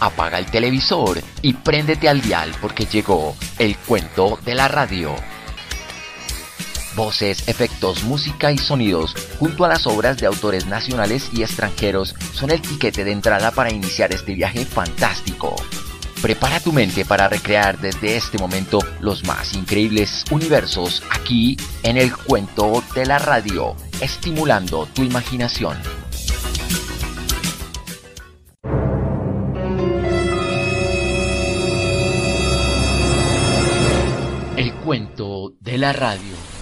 apaga el televisor y préndete al dial porque llegó el cuento de la radio. Voces, efectos, música y sonidos, junto a las obras de autores nacionales y extranjeros, son el tiquete de entrada para iniciar este viaje fantástico. Prepara tu mente para recrear desde este momento los más increíbles universos aquí en el cuento de la radio, estimulando tu imaginación. La radio.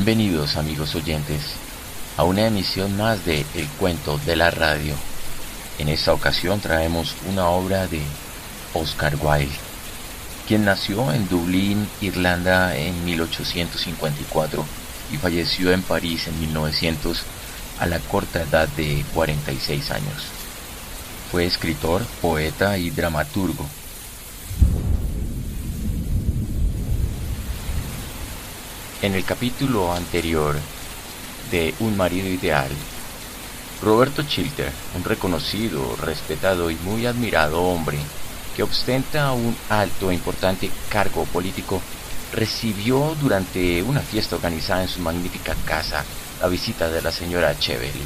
Bienvenidos amigos oyentes a una emisión más de El cuento de la radio. En esta ocasión traemos una obra de Oscar Wilde, quien nació en Dublín, Irlanda en 1854 y falleció en París en 1900 a la corta edad de 46 años. Fue escritor, poeta y dramaturgo En el capítulo anterior de Un marido ideal, Roberto Chilter, un reconocido, respetado y muy admirado hombre que ostenta un alto e importante cargo político, recibió durante una fiesta organizada en su magnífica casa la visita de la señora Cheverly,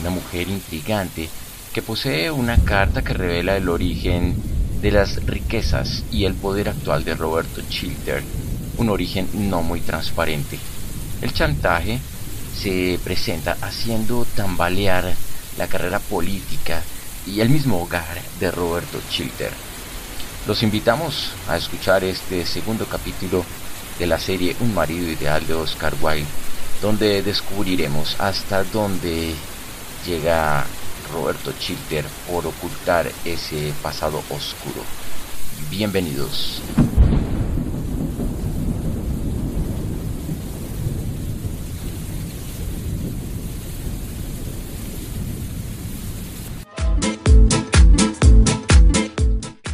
una mujer intrigante que posee una carta que revela el origen de las riquezas y el poder actual de Roberto Chilter un origen no muy transparente. El chantaje se presenta haciendo tambalear la carrera política y el mismo hogar de Roberto Chilter. Los invitamos a escuchar este segundo capítulo de la serie Un marido ideal de Oscar Wilde, donde descubriremos hasta dónde llega Roberto Chilter por ocultar ese pasado oscuro. Bienvenidos.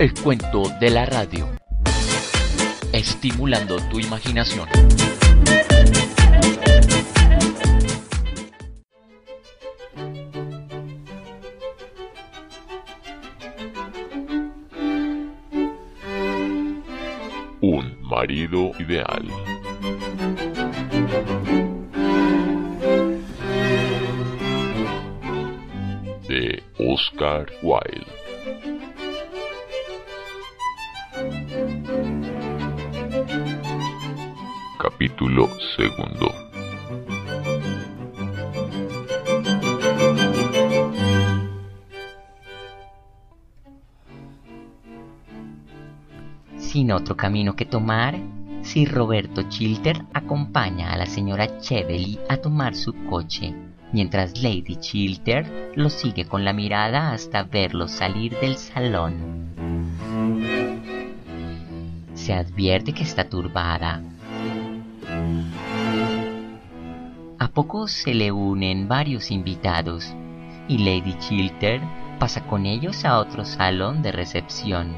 El cuento de la radio. Estimulando tu imaginación. Un marido ideal. De Oscar Wilde. Capítulo. Sin otro camino que tomar, si Roberto Chilter acompaña a la señora Cheveley a tomar su coche, mientras Lady Chilter lo sigue con la mirada hasta verlo salir del salón. Se advierte que está turbada, a poco se le unen varios invitados y Lady Chilter pasa con ellos a otro salón de recepción.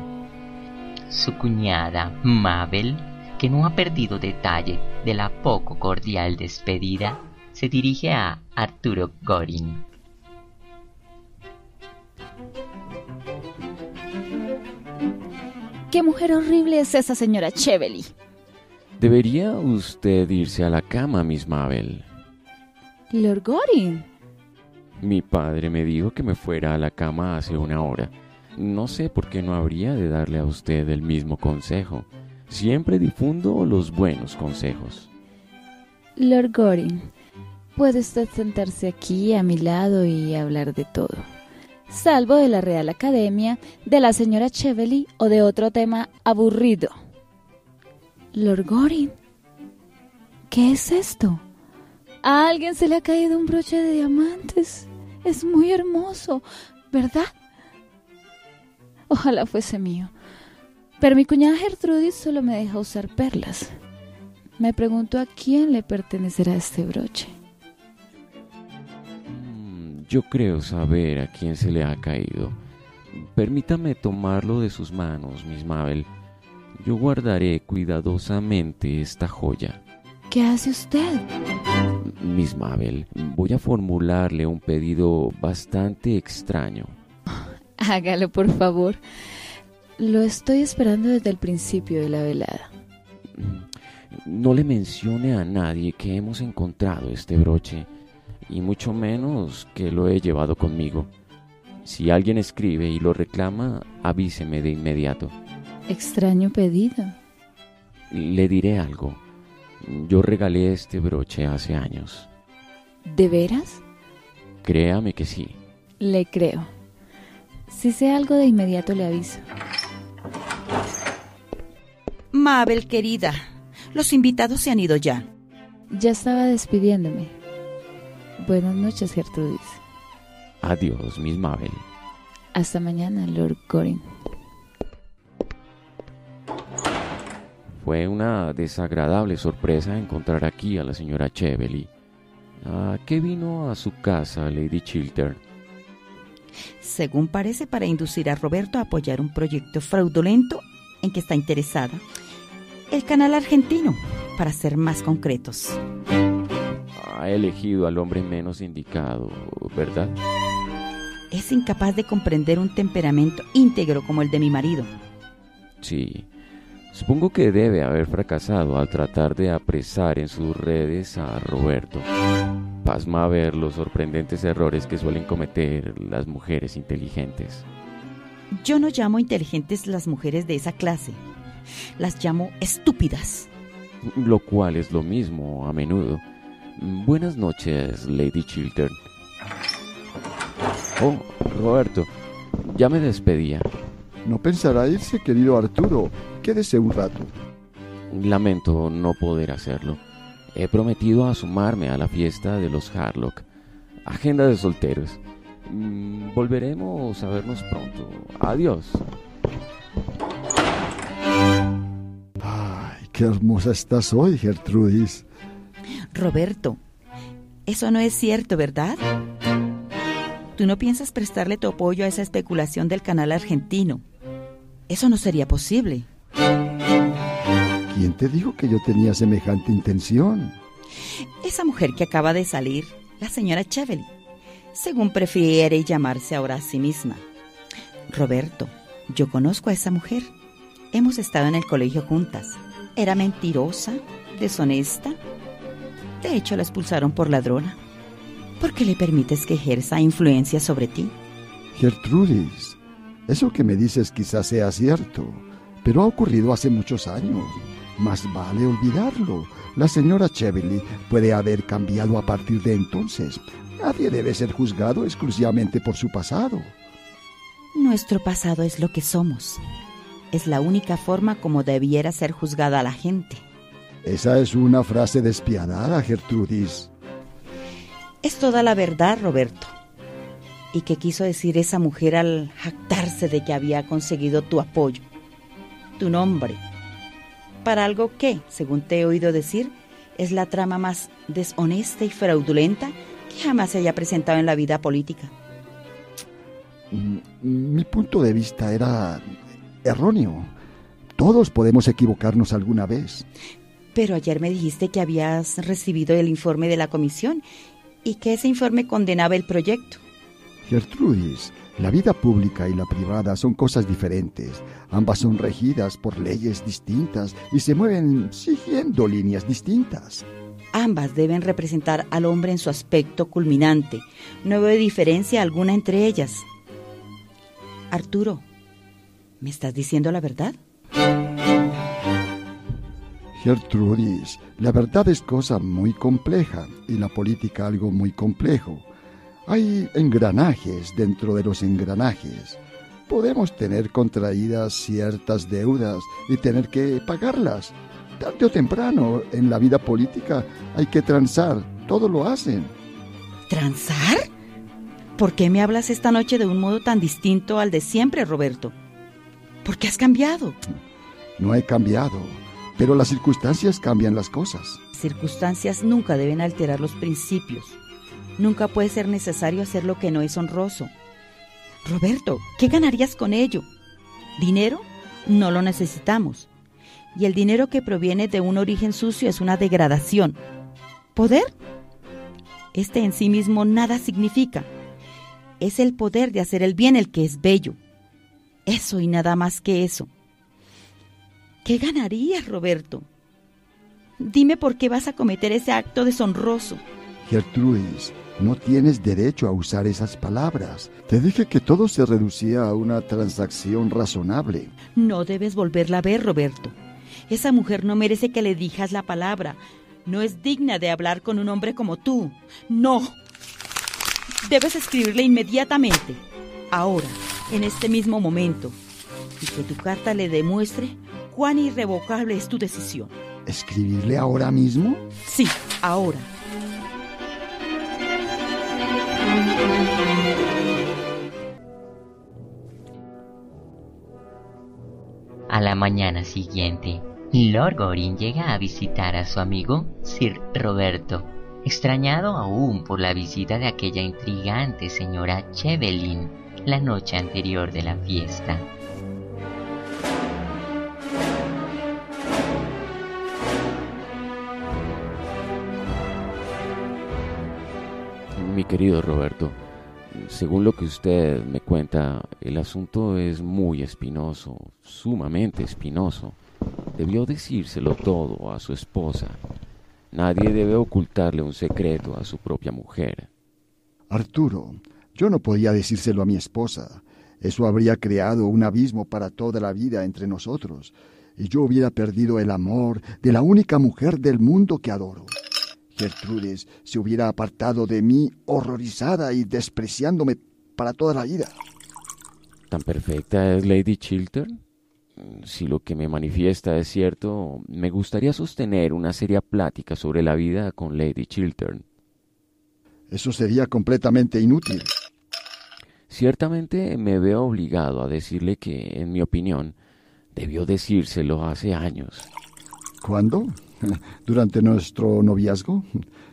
Su cuñada, Mabel, que no ha perdido detalle de la poco cordial despedida, se dirige a Arturo Gorin. ¿Qué mujer horrible es esa señora Cheveley? Debería usted irse a la cama, Miss Mabel. Lord Goring. Mi padre me dijo que me fuera a la cama hace una hora. No sé por qué no habría de darle a usted el mismo consejo. Siempre difundo los buenos consejos. Lord Goring, puede usted sentarse aquí a mi lado y hablar de todo, salvo de la Real Academia, de la señora Cheveley o de otro tema aburrido. Lord Goring, ¿qué es esto? A alguien se le ha caído un broche de diamantes. Es muy hermoso. ¿verdad? Ojalá fuese mío. Pero mi cuñada Gertrudis solo me deja usar perlas. Me pregunto a quién le pertenecerá este broche. Mm, Yo creo saber a quién se le ha caído. Permítame tomarlo de sus manos, Miss Mabel. Yo guardaré cuidadosamente esta joya. ¿Qué hace usted? Miss Mabel, voy a formularle un pedido bastante extraño. Hágalo, por favor. Lo estoy esperando desde el principio de la velada. No le mencione a nadie que hemos encontrado este broche, y mucho menos que lo he llevado conmigo. Si alguien escribe y lo reclama, avíseme de inmediato. Extraño pedido. Le diré algo. Yo regalé este broche hace años. ¿De veras? Créame que sí. Le creo. Si sé algo de inmediato le aviso. Mabel, querida, los invitados se han ido ya. Ya estaba despidiéndome. Buenas noches, Gertrudis. Adiós, Miss Mabel. Hasta mañana, Lord Goring. Fue una desagradable sorpresa encontrar aquí a la señora Cheveley. ¿A qué vino a su casa Lady Chiltern? Según parece, para inducir a Roberto a apoyar un proyecto fraudulento en que está interesada. El canal argentino, para ser más concretos. Ha elegido al hombre menos indicado, ¿verdad? Es incapaz de comprender un temperamento íntegro como el de mi marido. Sí. Supongo que debe haber fracasado al tratar de apresar en sus redes a Roberto. Pasma ver los sorprendentes errores que suelen cometer las mujeres inteligentes. Yo no llamo inteligentes las mujeres de esa clase. Las llamo estúpidas. Lo cual es lo mismo a menudo. Buenas noches, Lady Chiltern. Oh, Roberto, ya me despedía. No pensará irse, querido Arturo. Quédese un rato. Lamento no poder hacerlo. He prometido a sumarme a la fiesta de los Harlock. Agenda de solteros. Mm, volveremos a vernos pronto. Adiós. Ay, qué hermosa estás hoy, Gertrudis. Roberto, eso no es cierto, ¿verdad? Tú no piensas prestarle tu apoyo a esa especulación del canal argentino. Eso no sería posible. ¿Quién te dijo que yo tenía semejante intención? Esa mujer que acaba de salir, la señora Cheveley, según prefiere llamarse ahora a sí misma. Roberto, yo conozco a esa mujer. Hemos estado en el colegio juntas. Era mentirosa, deshonesta. De hecho, la expulsaron por ladrona. ¿Por qué le permites que ejerza influencia sobre ti? Gertrudis, eso que me dices quizás sea cierto, pero ha ocurrido hace muchos años. Más vale olvidarlo. La señora Cheveley puede haber cambiado a partir de entonces. Nadie debe ser juzgado exclusivamente por su pasado. Nuestro pasado es lo que somos. Es la única forma como debiera ser juzgada la gente. Esa es una frase despiadada, Gertrudis. Es toda la verdad, Roberto. ¿Y qué quiso decir esa mujer al jactarse de que había conseguido tu apoyo? Tu nombre. Para algo que, según te he oído decir, es la trama más deshonesta y fraudulenta que jamás se haya presentado en la vida política. Mm, Mi punto de vista era erróneo. Todos podemos equivocarnos alguna vez. Pero ayer me dijiste que habías recibido el informe de la comisión y que ese informe condenaba el proyecto. Gertrudis, la vida pública y la privada son cosas diferentes. Ambas son regidas por leyes distintas y se mueven siguiendo líneas distintas. Ambas deben representar al hombre en su aspecto culminante. No veo diferencia alguna entre ellas. Arturo, ¿me estás diciendo la verdad? Gertrudis, la verdad es cosa muy compleja y la política algo muy complejo. Hay engranajes dentro de los engranajes. Podemos tener contraídas ciertas deudas y tener que pagarlas. Tarde o temprano en la vida política hay que transar. Todo lo hacen. ¿Transar? ¿Por qué me hablas esta noche de un modo tan distinto al de siempre, Roberto? ¿Por qué has cambiado? No he cambiado, pero las circunstancias cambian las cosas. Circunstancias nunca deben alterar los principios. Nunca puede ser necesario hacer lo que no es honroso. Roberto, ¿qué ganarías con ello? ¿Dinero? No lo necesitamos. Y el dinero que proviene de un origen sucio es una degradación. ¿Poder? Este en sí mismo nada significa. Es el poder de hacer el bien el que es bello. Eso y nada más que eso. ¿Qué ganarías, Roberto? Dime por qué vas a cometer ese acto deshonroso. Gertrudis, no tienes derecho a usar esas palabras. Te dije que todo se reducía a una transacción razonable. No debes volverla a ver, Roberto. Esa mujer no merece que le digas la palabra. No es digna de hablar con un hombre como tú. No. Debes escribirle inmediatamente. Ahora, en este mismo momento. Y que tu carta le demuestre cuán irrevocable es tu decisión. ¿Escribirle ahora mismo? Sí, ahora. La mañana siguiente, Lord Gorin llega a visitar a su amigo Sir Roberto, extrañado aún por la visita de aquella intrigante señora Chevelin la noche anterior de la fiesta. Mi querido Roberto, según lo que usted me cuenta, el asunto es muy espinoso, sumamente espinoso. Debió decírselo todo a su esposa. Nadie debe ocultarle un secreto a su propia mujer. Arturo, yo no podía decírselo a mi esposa. Eso habría creado un abismo para toda la vida entre nosotros, y yo hubiera perdido el amor de la única mujer del mundo que adoro. Gertrudes se hubiera apartado de mí horrorizada y despreciándome para toda la vida. ¿Tan perfecta es Lady Chiltern? Si lo que me manifiesta es cierto, me gustaría sostener una seria plática sobre la vida con Lady Chiltern. Eso sería completamente inútil. Ciertamente me veo obligado a decirle que, en mi opinión, debió decírselo hace años. ¿Cuándo? durante nuestro noviazgo?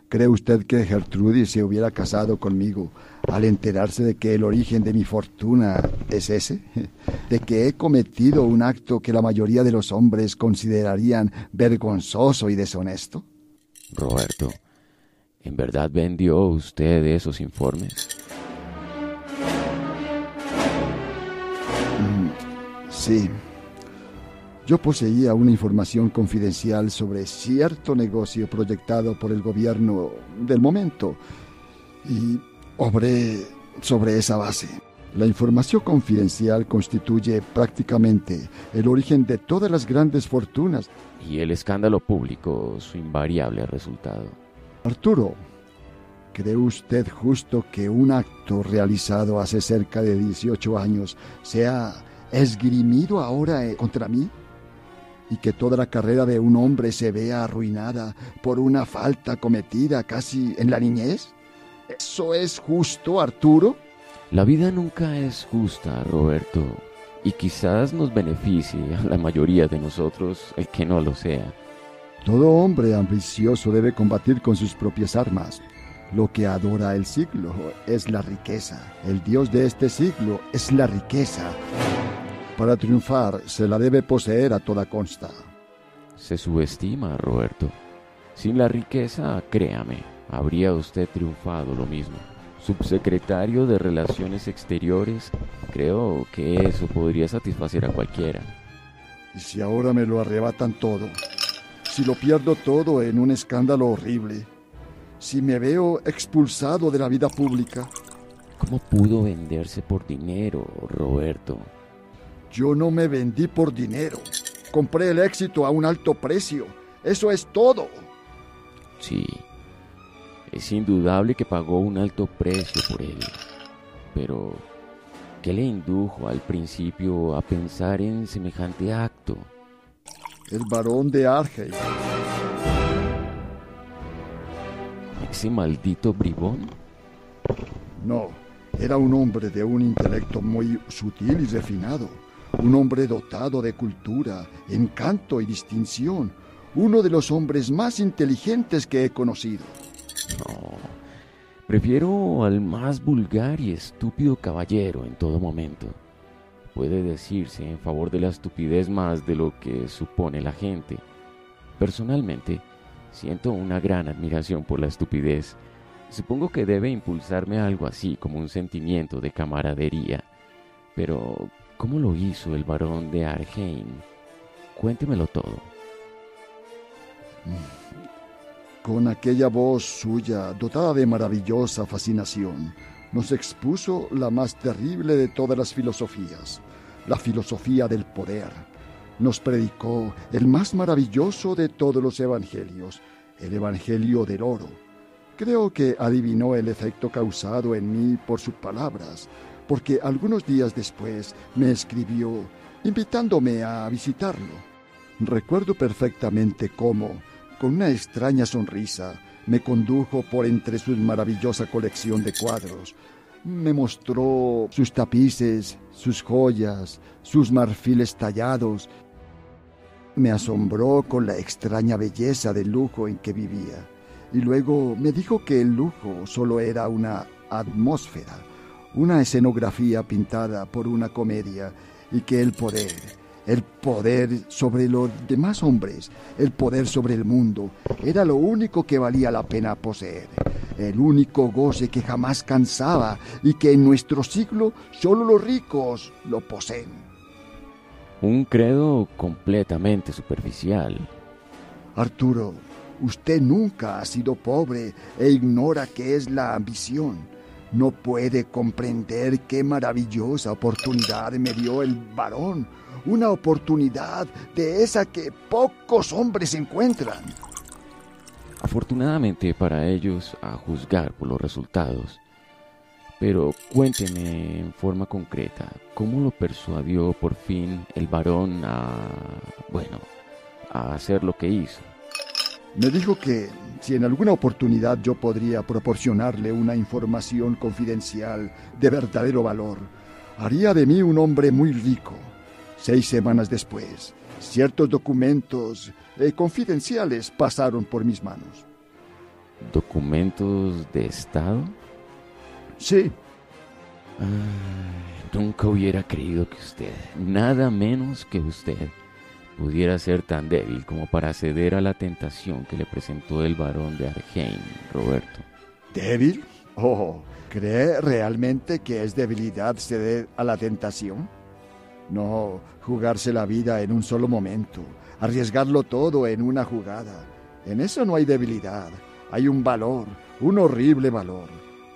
¿Cree usted que Gertrudis se hubiera casado conmigo al enterarse de que el origen de mi fortuna es ese? ¿De que he cometido un acto que la mayoría de los hombres considerarían vergonzoso y deshonesto? Roberto, ¿en verdad vendió usted esos informes? Mm, sí. Yo poseía una información confidencial sobre cierto negocio proyectado por el gobierno del momento y obré sobre esa base. La información confidencial constituye prácticamente el origen de todas las grandes fortunas. Y el escándalo público su invariable resultado. Arturo, ¿cree usted justo que un acto realizado hace cerca de 18 años sea esgrimido ahora eh, contra mí? Y que toda la carrera de un hombre se vea arruinada por una falta cometida casi en la niñez? ¿Eso es justo, Arturo? La vida nunca es justa, Roberto, y quizás nos beneficie a la mayoría de nosotros el que no lo sea. Todo hombre ambicioso debe combatir con sus propias armas. Lo que adora el siglo es la riqueza. El Dios de este siglo es la riqueza. Para triunfar se la debe poseer a toda consta. Se subestima, Roberto. Sin la riqueza, créame, habría usted triunfado lo mismo. Subsecretario de Relaciones Exteriores, creo que eso podría satisfacer a cualquiera. ¿Y si ahora me lo arrebatan todo? Si lo pierdo todo en un escándalo horrible? Si me veo expulsado de la vida pública? ¿Cómo pudo venderse por dinero, Roberto? Yo no me vendí por dinero. Compré el éxito a un alto precio. Eso es todo. Sí. Es indudable que pagó un alto precio por él. Pero, ¿qué le indujo al principio a pensar en semejante acto? El varón de Argel. ¿Ese maldito bribón? No, Era un hombre de un intelecto muy sutil y refinado, un hombre dotado de cultura, encanto y distinción, uno de los hombres más inteligentes que he conocido. No, prefiero al más vulgar y estúpido caballero en todo momento. Puede decirse en favor de la estupidez más de lo que supone la gente. Personalmente, siento una gran admiración por la estupidez Supongo que debe impulsarme algo así como un sentimiento de camaradería. Pero, ¿cómo lo hizo el barón de Arheim? Cuéntemelo todo. Con aquella voz suya, dotada de maravillosa fascinación, nos expuso la más terrible de todas las filosofías, la filosofía del poder. Nos predicó el más maravilloso de todos los evangelios, el evangelio del oro Creo que adivinó el efecto causado en mí por sus palabras, porque algunos días después me escribió invitándome a visitarlo. Recuerdo perfectamente cómo, con una extraña sonrisa, me condujo por entre su maravillosa colección de cuadros. Me mostró sus tapices, sus joyas, sus marfiles tallados. Me asombró con la extraña belleza del lujo en que vivía y luego me dijo que el lujo solo era una atmósfera, una escenografía pintada por una comedia y que el poder, el poder sobre los demás hombres, el poder sobre el mundo, era lo único que valía la pena poseer, el único goce que jamás cansaba y que en nuestro siglo solo los ricos lo poseen. Un credo completamente superficial. Arturo, Usted nunca ha sido pobre e ignora qué es la ambición. No puede comprender qué maravillosa oportunidad me dio el varón. Una oportunidad de esa que pocos hombres encuentran. Afortunadamente para ellos, a juzgar por los resultados. Pero cuénteme en forma concreta, ¿cómo lo persuadió por fin el varón a, bueno, a hacer lo que hizo? Me dijo que si en alguna oportunidad yo podría proporcionarle una información confidencial de verdadero valor, haría de mí un hombre muy rico. Seis semanas después, ciertos documentos eh, confidenciales pasaron por mis manos. ¿Documentos de Estado? Sí. nunca hubiera creído que usted, nada menos que usted, pudiera ser tan débil como para ceder a la tentación que le presentó el varón de Arheim, Roberto. ¿Débil? Oh, ¿cree realmente que es debilidad ceder a la tentación? No, jugarse la vida en un solo momento, arriesgarlo todo en una jugada. En eso no hay debilidad, hay un valor, un horrible valor.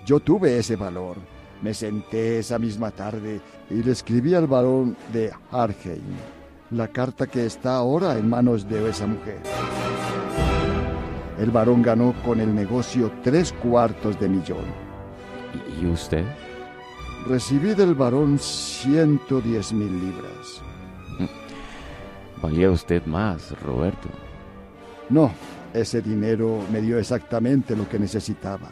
Yo tuve ese valor. Me senté esa misma tarde y le escribí al varón de Arheim la carta que está ahora en manos de esa mujer. El varón ganó con el negocio tres cuartos de millón. ¿Y usted? Recibí del varón 110 mil libras. Valía usted más, Roberto. No, ese dinero me dio exactamente lo que necesitaba.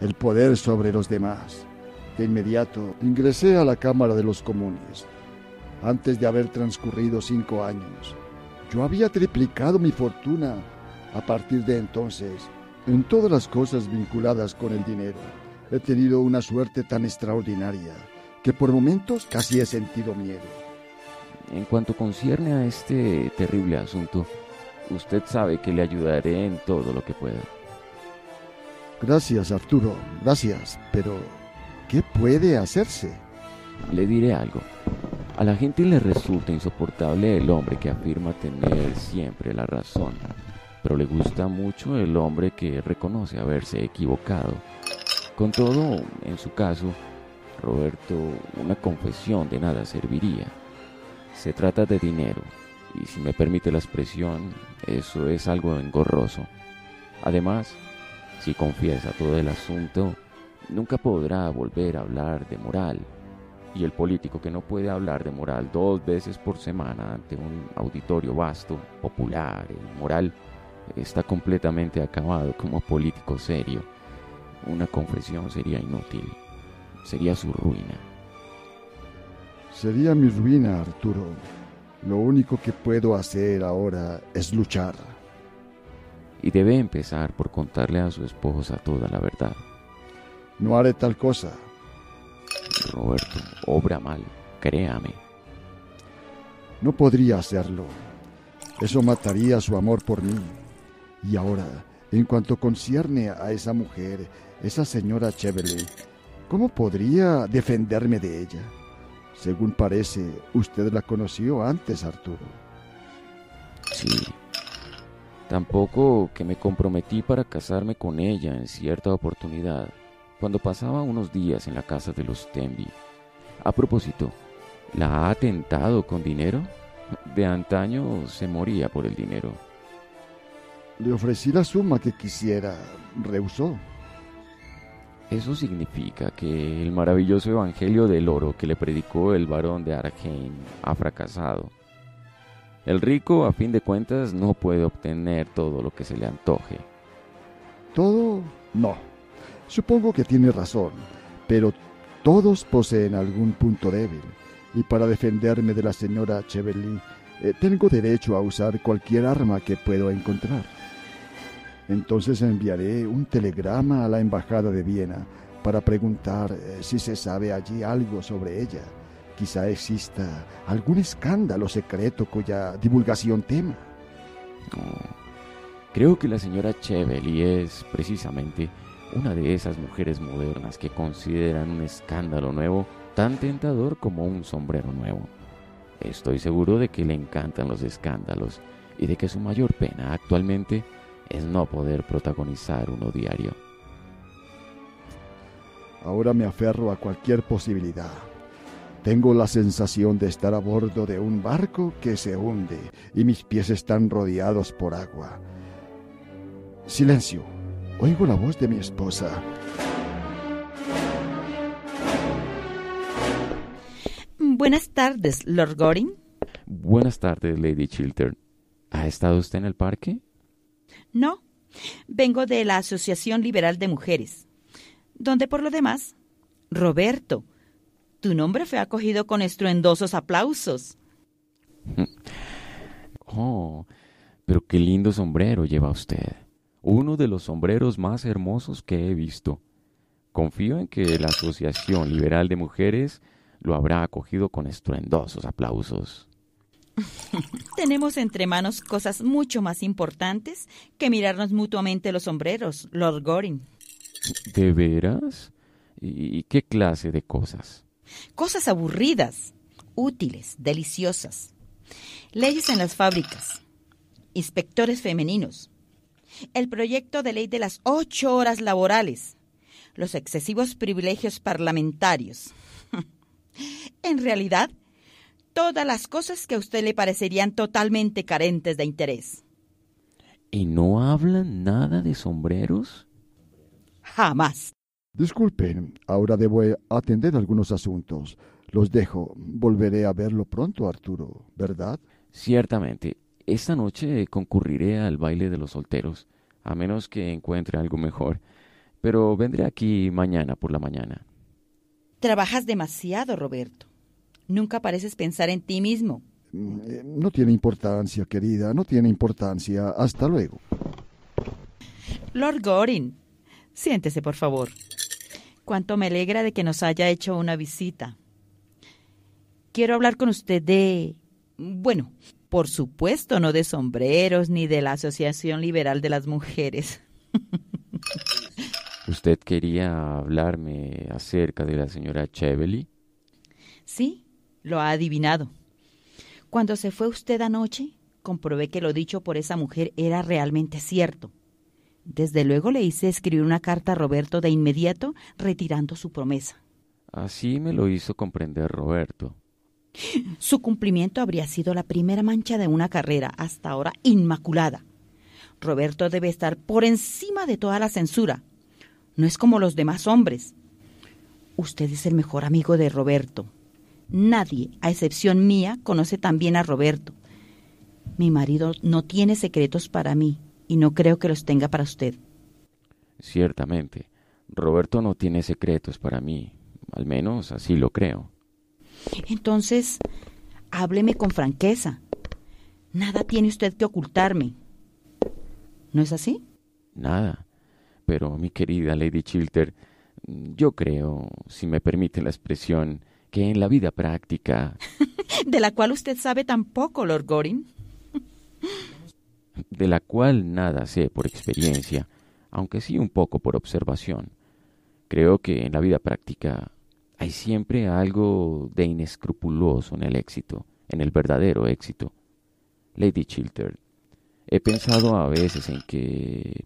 El poder sobre los demás. De inmediato ingresé a la Cámara de los Comunes antes de haber transcurrido cinco años. Yo había triplicado mi fortuna a partir de entonces en todas las cosas vinculadas con el dinero. He tenido una suerte tan extraordinaria que por momentos casi he sentido miedo. En cuanto concierne a este terrible asunto, usted sabe que le ayudaré en todo lo que pueda. Gracias, Arturo, gracias, pero ¿qué puede hacerse? Le diré algo. A la gente le resulta insoportable el hombre que afirma tener siempre la razón, pero le gusta mucho el hombre que reconoce haberse equivocado. Con todo, en su caso, Roberto, una confesión de nada serviría. Se trata de dinero, y si me permite la expresión, eso es algo engorroso. Además, si confiesa todo el asunto, nunca podrá volver a hablar de moral y el político que no puede hablar de moral dos veces por semana ante un auditorio vasto, popular y moral, está completamente acabado como político serio. Una confesión sería inútil. sería su ruina. Sería mi ruina, Arturo. Lo único que puedo hacer ahora es luchar. Y debe empezar por contarle a su esposa toda la verdad. No haré tal cosa. Roberto, obra mal, créame. No podría hacerlo. Eso mataría su amor por mí. Y ahora, en cuanto concierne a esa mujer, esa señora Cheveley, ¿cómo podría defenderme de ella? Según parece, usted la conoció antes, Arturo. Sí. Tampoco que me comprometí para casarme con ella en cierta oportunidad, cuando pasaba unos días en la casa de los Tembi. A propósito, ¿la ha tentado con dinero? De antaño se moría por el dinero. Le ofrecí la suma que quisiera. Rehusó. Eso significa que el maravilloso evangelio del oro que le predicó el varón de Arheim ha fracasado. El rico, a fin de cuentas, no puede obtener todo lo que se le antoje. ¿Todo? No. Supongo que tiene razón, pero todos poseen algún punto débil, y para defenderme de la señora Cheverly, eh, tengo derecho a usar cualquier arma que puedo encontrar. Entonces enviaré un telegrama a la embajada de Viena para preguntar eh, si se sabe allí algo sobre ella. Quizá exista algún escándalo secreto cuya divulgación tema. Creo que la señora Chevely es precisamente una de esas mujeres modernas que consideran un escándalo nuevo tan tentador como un sombrero nuevo. Estoy seguro de que le encantan los escándalos y de que su mayor pena actualmente es no poder protagonizar uno diario. Ahora me aferro a cualquier posibilidad. Tengo la sensación de estar a bordo de un barco que se hunde y mis pies están rodeados por agua. Silencio. Oigo la voz de mi esposa. Buenas tardes, Lord Goring. Buenas tardes, Lady Chiltern. ¿Ha estado usted en el parque? No, vengo de la Asociación Liberal de Mujeres, donde por lo demás, Roberto, tu nombre fue acogido con estruendosos aplausos. Oh, pero qué lindo sombrero lleva usted. Uno de los sombreros más hermosos que he visto. Confío en que la Asociación Liberal de Mujeres lo habrá acogido con estruendosos aplausos. Tenemos entre manos cosas mucho más importantes que mirarnos mutuamente los sombreros, Lord Goring. ¿De veras? ¿Y qué clase de cosas? Cosas aburridas, útiles, deliciosas. Leyes en las fábricas. Inspectores femeninos. El proyecto de ley de las ocho horas laborales. Los excesivos privilegios parlamentarios. en realidad, todas las cosas que a usted le parecerían totalmente carentes de interés. ¿Y no hablan nada de sombreros? Jamás. Disculpen, ahora debo atender algunos asuntos. Los dejo. Volveré a verlo pronto, Arturo, ¿verdad? Ciertamente. Esta noche concurriré al baile de los solteros, a menos que encuentre algo mejor. Pero vendré aquí mañana por la mañana. Trabajas demasiado, Roberto. Nunca pareces pensar en ti mismo. Mm, eh, no tiene importancia, querida, no tiene importancia. Hasta luego. Lord Goring, siéntese, por favor. Cuánto me alegra de que nos haya hecho una visita. Quiero hablar con usted de... Bueno, por supuesto, no de sombreros ni de la Asociación Liberal de las Mujeres. ¿Usted quería hablarme acerca de la señora Chevely? Sí, lo ha adivinado. Cuando se fue usted anoche, comprobé que lo dicho por esa mujer era realmente cierto. Desde luego le hice escribir una carta a Roberto de inmediato, retirando su promesa. Así me lo hizo comprender Roberto. Su cumplimiento habría sido la primera mancha de una carrera hasta ahora inmaculada. Roberto debe estar por encima de toda la censura. No es como los demás hombres. Usted es el mejor amigo de Roberto. Nadie, a excepción mía, conoce tan bien a Roberto. Mi marido no tiene secretos para mí y no creo que los tenga para usted. Ciertamente, Roberto no tiene secretos para mí, al menos así lo creo. Entonces, hábleme con franqueza. Nada tiene usted que ocultarme. ¿No es así? Nada. Pero, mi querida Lady Chilter, yo creo, si me permite la expresión, que en la vida práctica... de la cual usted sabe tan poco, Lord Goring. de la cual nada sé por experiencia, aunque sí un poco por observación. Creo que en la vida práctica hay siempre algo de inescrupuloso en el éxito, en el verdadero éxito. Lady Chilter, he pensado a veces en que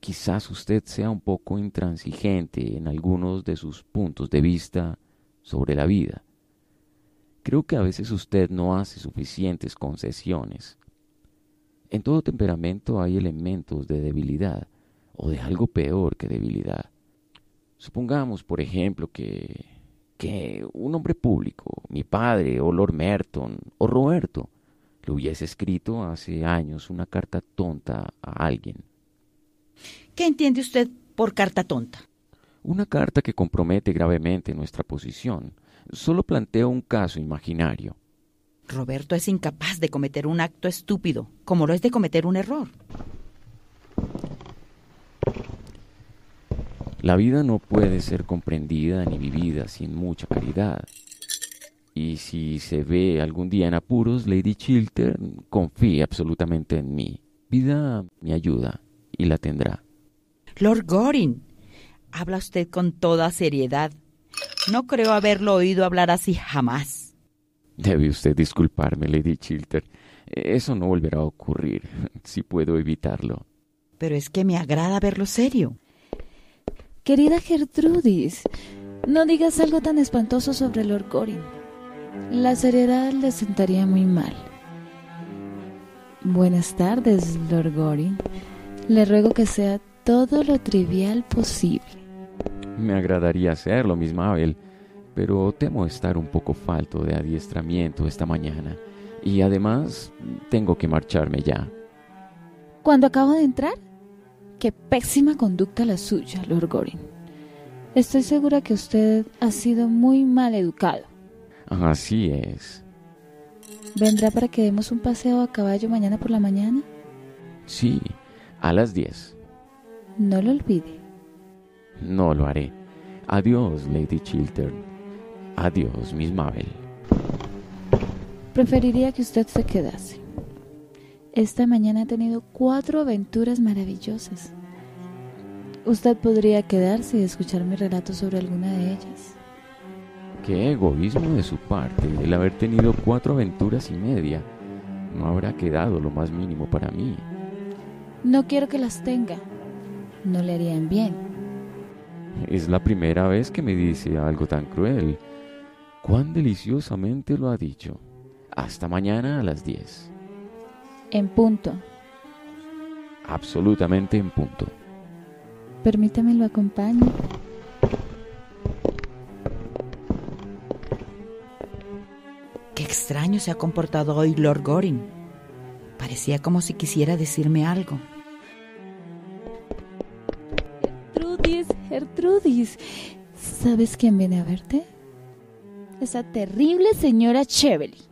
quizás usted sea un poco intransigente en algunos de sus puntos de vista sobre la vida. Creo que a veces usted no hace suficientes concesiones. En todo temperamento hay elementos de debilidad, o de algo peor que debilidad. Supongamos, por ejemplo, que, que un hombre público, mi padre, o Lord Merton, o Roberto, le hubiese escrito hace años una carta tonta a alguien. ¿Qué entiende usted por carta tonta? Una carta que compromete gravemente nuestra posición. Solo planteo un caso imaginario. Roberto es incapaz de cometer un acto estúpido, como lo es de cometer un error. La vida no puede ser comprendida ni vivida sin mucha caridad. Y si se ve algún día en apuros, Lady Chilter confíe absolutamente en mí. Vida mi ayuda y la tendrá. Lord Goring, habla usted con toda seriedad. No creo haberlo oído hablar así jamás. Debe usted disculparme, Lady Chilter. Eso no volverá a ocurrir, si puedo evitarlo. Pero es que me agrada verlo serio. Querida Gertrudis, no digas algo tan espantoso sobre Lord Goring. La seriedad le sentaría muy mal. Buenas tardes, Lord Goring. Le ruego que sea todo lo trivial posible. Me agradaría hacerlo, Miss Mabel, pero temo estar un poco falto de adiestramiento esta mañana. Y además tengo que marcharme ya. ¿Cuando acabo de entrar? Qué pésima conducta la suya, Lord Goring. Estoy segura que usted ha sido muy mal educado. Así es. ¿Vendrá para que demos un paseo a caballo mañana por la mañana? Sí, a las 10. No lo olvide. No lo haré. Adiós, Lady Chiltern. Adiós, Miss Mabel. Preferiría que usted se quedase. Esta mañana he tenido cuatro aventuras maravillosas. Usted podría quedarse y escuchar mi relato sobre alguna de ellas. Qué egoísmo de su parte el haber tenido cuatro aventuras y media. No habrá quedado lo más mínimo para mí. No quiero que las tenga. No le harían bien. Es la primera vez que me dice algo tan cruel. Cuán deliciosamente lo ha dicho. Hasta mañana a las 10. En punto. Absolutamente en punto. Permítame lo acompañe. Qué extraño se ha comportado hoy Lord Goring. Parecía como si quisiera decirme algo. Gertrudis, Gertrudis, ¿sabes quién viene a verte? Esa terrible señora Cheveley.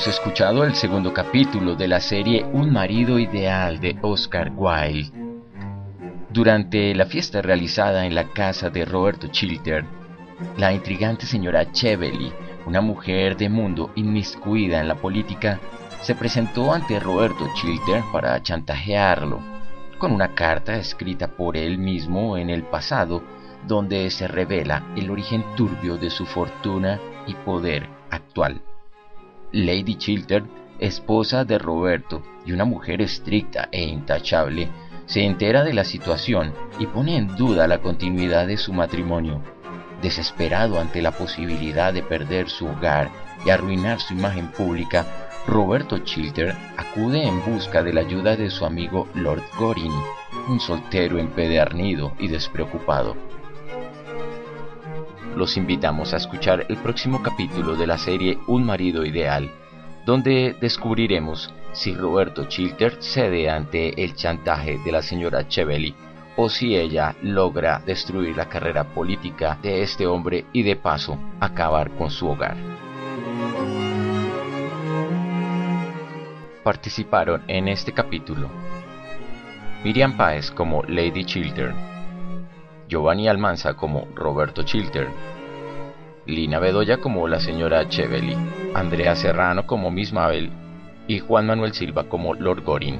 Hemos escuchado el segundo capítulo de la serie Un marido ideal de Oscar Wilde. Durante la fiesta realizada en la casa de Roberto Chilter, la intrigante señora Cheveley, una mujer de mundo inmiscuida en la política, se presentó ante Roberto Chilter para chantajearlo, con una carta escrita por él mismo en el pasado, donde se revela el origen turbio de su fortuna y poder actual. Lady Chiltern esposa de Roberto y una mujer estricta e intachable, se entera de la situación y pone en duda la continuidad de su matrimonio. Desesperado ante la posibilidad de perder su hogar y arruinar su imagen pública, Roberto Chilter acude en busca de la ayuda de su amigo Lord Gorin, un soltero empedernido y despreocupado. Los invitamos a escuchar el próximo capítulo de la serie Un marido ideal, donde descubriremos si Roberto Chilter cede ante el chantaje de la señora Cheveley o si ella logra destruir la carrera política de este hombre y de paso acabar con su hogar. Participaron en este capítulo Miriam Páez como Lady Chiltern, Giovanni Almanza como Roberto Chiltern, Lina Bedoya como la señora Cheveley, Andrea Serrano como Miss Mabel y Juan Manuel Silva como Lord Gorin.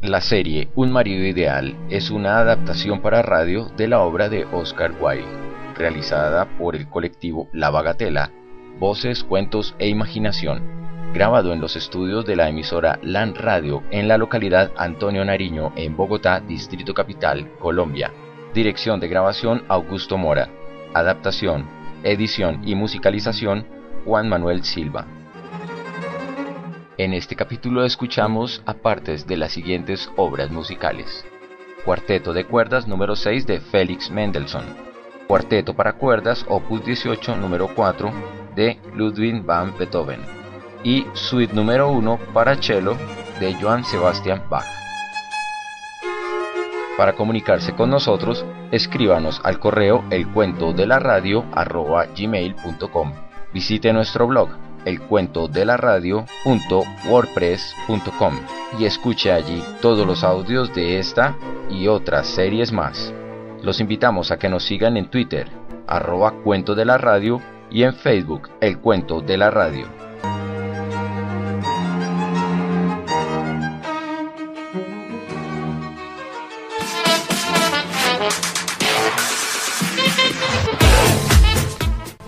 La serie Un marido ideal es una adaptación para radio de la obra de Oscar Wilde, realizada por el colectivo La Bagatela, Voces, Cuentos e Imaginación, grabado en los estudios de la emisora LAN Radio en la localidad Antonio Nariño en Bogotá, Distrito Capital, Colombia. Dirección de grabación Augusto Mora. Adaptación, edición y musicalización Juan Manuel Silva. En este capítulo escuchamos a partes de las siguientes obras musicales. Cuarteto de cuerdas número 6 de Félix Mendelssohn. Cuarteto para cuerdas opus 18 número 4 de Ludwig van Beethoven. Y Suite número 1 para cello de Johann Sebastian Bach. Para comunicarse con nosotros, escríbanos al correo elcuentodela.radio@gmail.com Visite nuestro blog elcuentodelaradio.wordpress.com y escuche allí todos los audios de esta y otras series más. Los invitamos a que nos sigan en Twitter, arroba cuento de la radio y en Facebook, El Cuento de la Radio.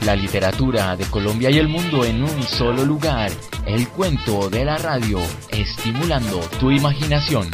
La literatura de Colombia y el mundo en un solo lugar. El cuento de la radio, estimulando tu imaginación.